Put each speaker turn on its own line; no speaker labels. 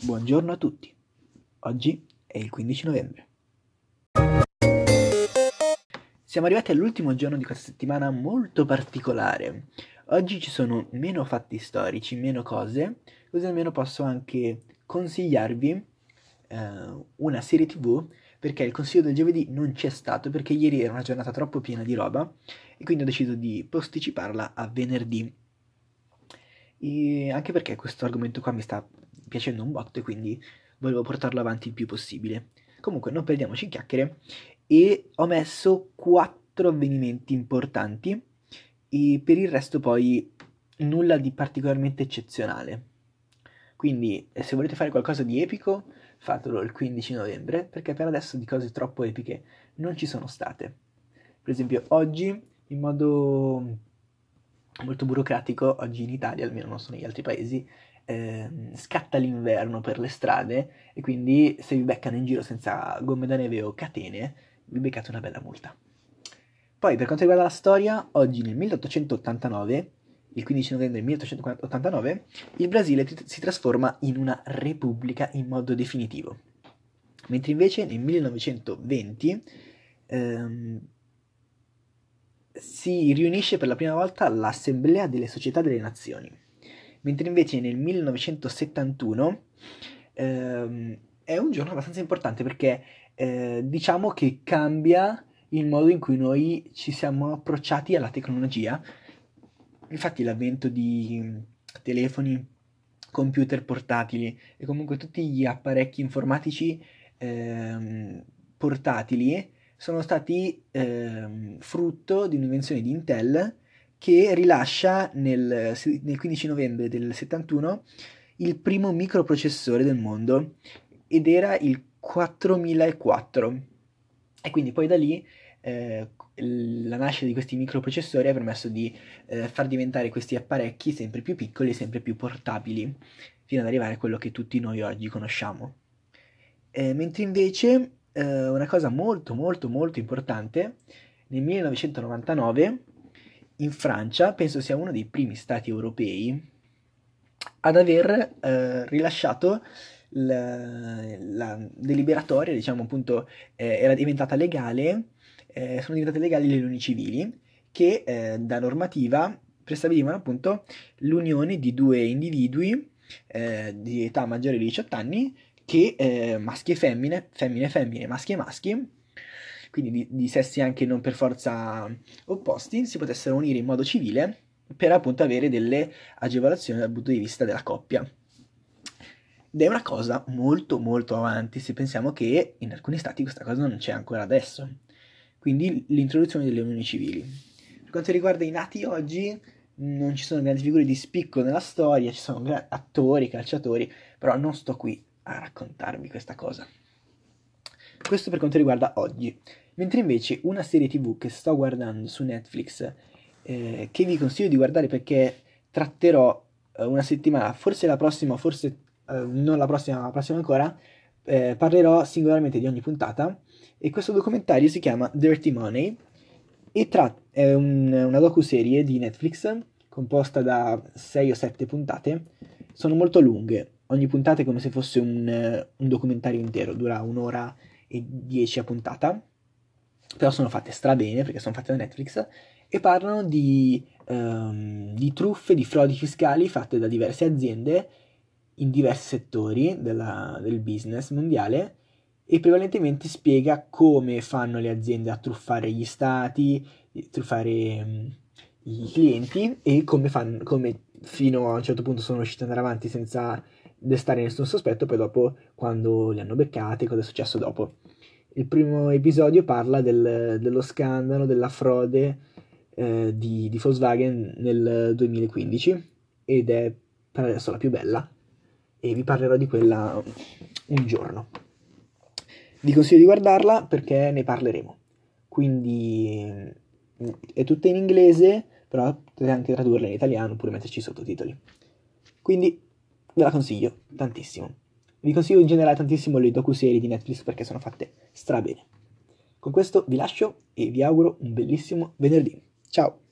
Buongiorno a tutti. Oggi è il 15 novembre. Siamo arrivati all'ultimo giorno di questa settimana molto particolare. Oggi ci sono meno fatti storici, meno cose, così almeno posso anche consigliarvi eh, una serie tv perché il consiglio del giovedì non c'è stato perché ieri era una giornata troppo piena di roba e quindi ho deciso di posticiparla a venerdì. E anche perché questo argomento qua mi sta piacendo un botto e quindi volevo portarlo avanti il più possibile. Comunque non perdiamoci in chiacchiere e ho messo quattro avvenimenti importanti e per il resto poi nulla di particolarmente eccezionale. Quindi se volete fare qualcosa di epico fatelo il 15 novembre perché per adesso di cose troppo epiche non ci sono state. Per esempio oggi in modo molto burocratico, oggi in Italia, almeno non so negli altri paesi, eh, scatta l'inverno per le strade e quindi se vi beccano in giro senza gomme da neve o catene, vi beccate una bella multa. Poi per quanto riguarda la storia, oggi nel 1889, il 15 novembre 1889, il Brasile si trasforma in una repubblica in modo definitivo. Mentre invece nel 1920 ehm, si riunisce per la prima volta l'Assemblea delle Società delle Nazioni mentre invece nel 1971 ehm, è un giorno abbastanza importante perché eh, diciamo che cambia il modo in cui noi ci siamo approcciati alla tecnologia. Infatti l'avvento di telefoni, computer portatili e comunque tutti gli apparecchi informatici ehm, portatili sono stati ehm, frutto di un'invenzione di Intel che rilascia nel, nel 15 novembre del 71 il primo microprocessore del mondo ed era il 4004 e quindi poi da lì eh, la nascita di questi microprocessori ha permesso di eh, far diventare questi apparecchi sempre più piccoli e sempre più portabili fino ad arrivare a quello che tutti noi oggi conosciamo. Eh, mentre invece eh, una cosa molto molto molto importante nel 1999 in Francia penso sia uno dei primi stati europei ad aver eh, rilasciato la, la, deliberatoria, diciamo appunto, eh, era diventata legale, eh, sono diventate legali le unioni civili che eh, da normativa prestabilivano appunto l'unione di due individui eh, di età maggiore di 18 anni che eh, maschi e femmine, femmine e femmine, maschi e maschi, quindi di, di sessi anche non per forza opposti, si potessero unire in modo civile per appunto avere delle agevolazioni dal punto di vista della coppia. Ed è una cosa molto molto avanti se pensiamo che in alcuni stati questa cosa non c'è ancora adesso. Quindi l'introduzione delle unioni civili. Per quanto riguarda i nati oggi, non ci sono grandi figure di spicco nella storia, ci sono attori, calciatori, però non sto qui a raccontarvi questa cosa. Questo per quanto riguarda oggi. Mentre invece una serie tv che sto guardando su Netflix, eh, che vi consiglio di guardare perché tratterò eh, una settimana, forse la prossima, forse eh, non la prossima, ma la prossima ancora, eh, parlerò singolarmente di ogni puntata. E questo documentario si chiama Dirty Money e tra- è un, una docu-serie di Netflix composta da 6 o 7 puntate. Sono molto lunghe, ogni puntata è come se fosse un, un documentario intero, dura un'ora 10 a puntata, però sono fatte strabene perché sono fatte da Netflix e parlano di, um, di truffe, di frodi fiscali fatte da diverse aziende in diversi settori della, del business mondiale e prevalentemente spiega come fanno le aziende a truffare gli stati, truffare um, i clienti e come, fanno, come fino a un certo punto sono riusciti ad andare avanti senza destare nessun sospetto, poi dopo quando li hanno beccati, cosa è successo dopo. Il primo episodio parla del, dello scandalo, della frode eh, di, di, Volkswagen nel 2015 ed è per adesso la più bella e vi parlerò di quella un giorno. Vi consiglio di guardarla perché ne parleremo. Quindi è tutta in inglese, però potete anche tradurla in italiano oppure metterci i sottotitoli. Quindi ve la consiglio tantissimo. Vi consiglio in generale tantissimo le docu-serie di Netflix perché sono fatte strabene. Con questo vi lascio e vi auguro un bellissimo venerdì. Ciao!